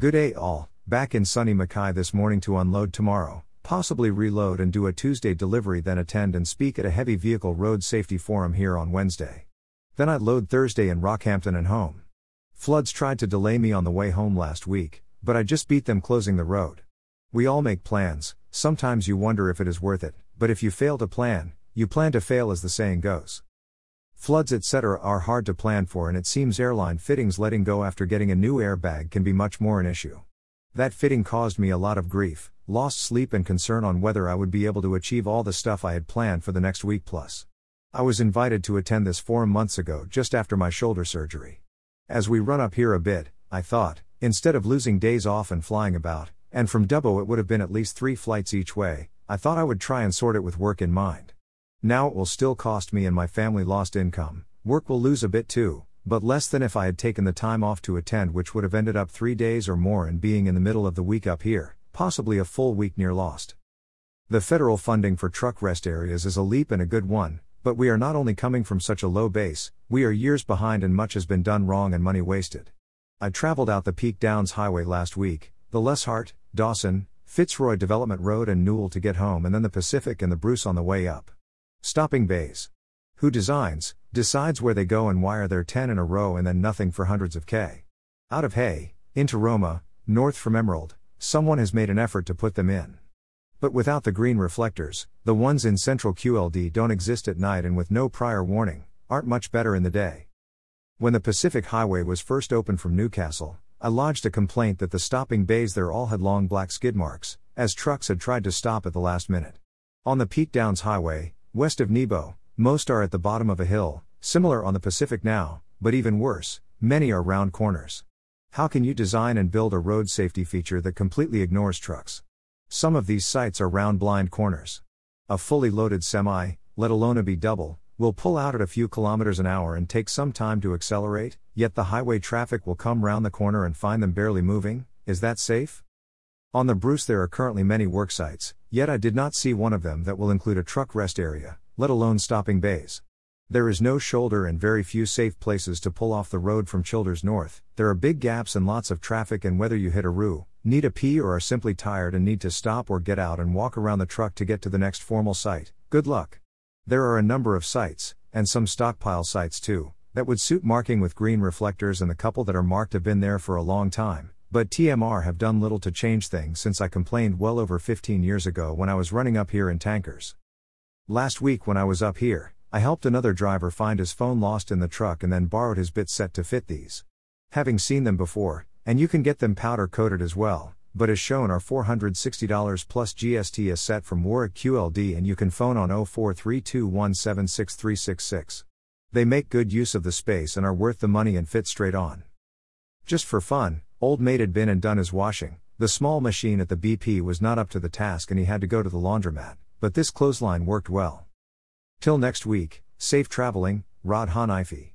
Good day all, back in sunny Mackay this morning to unload tomorrow, possibly reload and do a Tuesday delivery then attend and speak at a heavy vehicle road safety forum here on Wednesday. Then I'd load Thursday in Rockhampton and home. Floods tried to delay me on the way home last week, but I just beat them closing the road. We all make plans, sometimes you wonder if it is worth it, but if you fail to plan, you plan to fail as the saying goes. Floods etc. are hard to plan for and it seems airline fittings letting go after getting a new airbag can be much more an issue. That fitting caused me a lot of grief, lost sleep and concern on whether I would be able to achieve all the stuff I had planned for the next week plus. I was invited to attend this forum months ago just after my shoulder surgery. As we run up here a bit, I thought, instead of losing days off and flying about, and from Dubbo it would have been at least three flights each way, I thought I would try and sort it with work in mind. Now it will still cost me and my family lost income, work will lose a bit too, but less than if I had taken the time off to attend, which would have ended up three days or more and being in the middle of the week up here, possibly a full week near lost. The federal funding for truck rest areas is a leap and a good one, but we are not only coming from such a low base, we are years behind and much has been done wrong and money wasted. I traveled out the Peak Downs Highway last week, the Leichhardt, Dawson, Fitzroy Development Road and Newell to get home and then the Pacific and the Bruce on the way up. Stopping bays. Who designs, decides where they go and why are there 10 in a row and then nothing for hundreds of K? Out of Hay, into Roma, north from Emerald, someone has made an effort to put them in. But without the green reflectors, the ones in central QLD don't exist at night and with no prior warning, aren't much better in the day. When the Pacific Highway was first opened from Newcastle, I lodged a complaint that the stopping bays there all had long black skid marks, as trucks had tried to stop at the last minute. On the Peak Downs Highway, west of Nebo, most are at the bottom of a hill, similar on the Pacific now, but even worse, many are round corners. How can you design and build a road safety feature that completely ignores trucks? Some of these sites are round blind corners. A fully loaded semi, let alone a B double, will pull out at a few kilometers an hour and take some time to accelerate, yet the highway traffic will come round the corner and find them barely moving. Is that safe? On the Bruce, there are currently many work sites, yet I did not see one of them that will include a truck rest area, let alone stopping bays. There is no shoulder and very few safe places to pull off the road from Childers North. There are big gaps and lots of traffic, and whether you hit a roo, need a pee, or are simply tired and need to stop or get out and walk around the truck to get to the next formal site, good luck. There are a number of sites, and some stockpile sites too, that would suit marking with green reflectors, and the couple that are marked have been there for a long time. But TMR have done little to change things since I complained well over 15 years ago when I was running up here in tankers. Last week when I was up here, I helped another driver find his phone lost in the truck and then borrowed his bit set to fit these. Having seen them before, and you can get them powder coated as well, but as shown are $460 plus GST as set from Warwick QLD and you can phone on 0432176366. They make good use of the space and are worth the money and fit straight on. Just for fun, old mate had been and done his washing. The small machine at the BP was not up to the task and he had to go to the laundromat, but this clothesline worked well. Till next week, safe traveling, Rod Hannifey.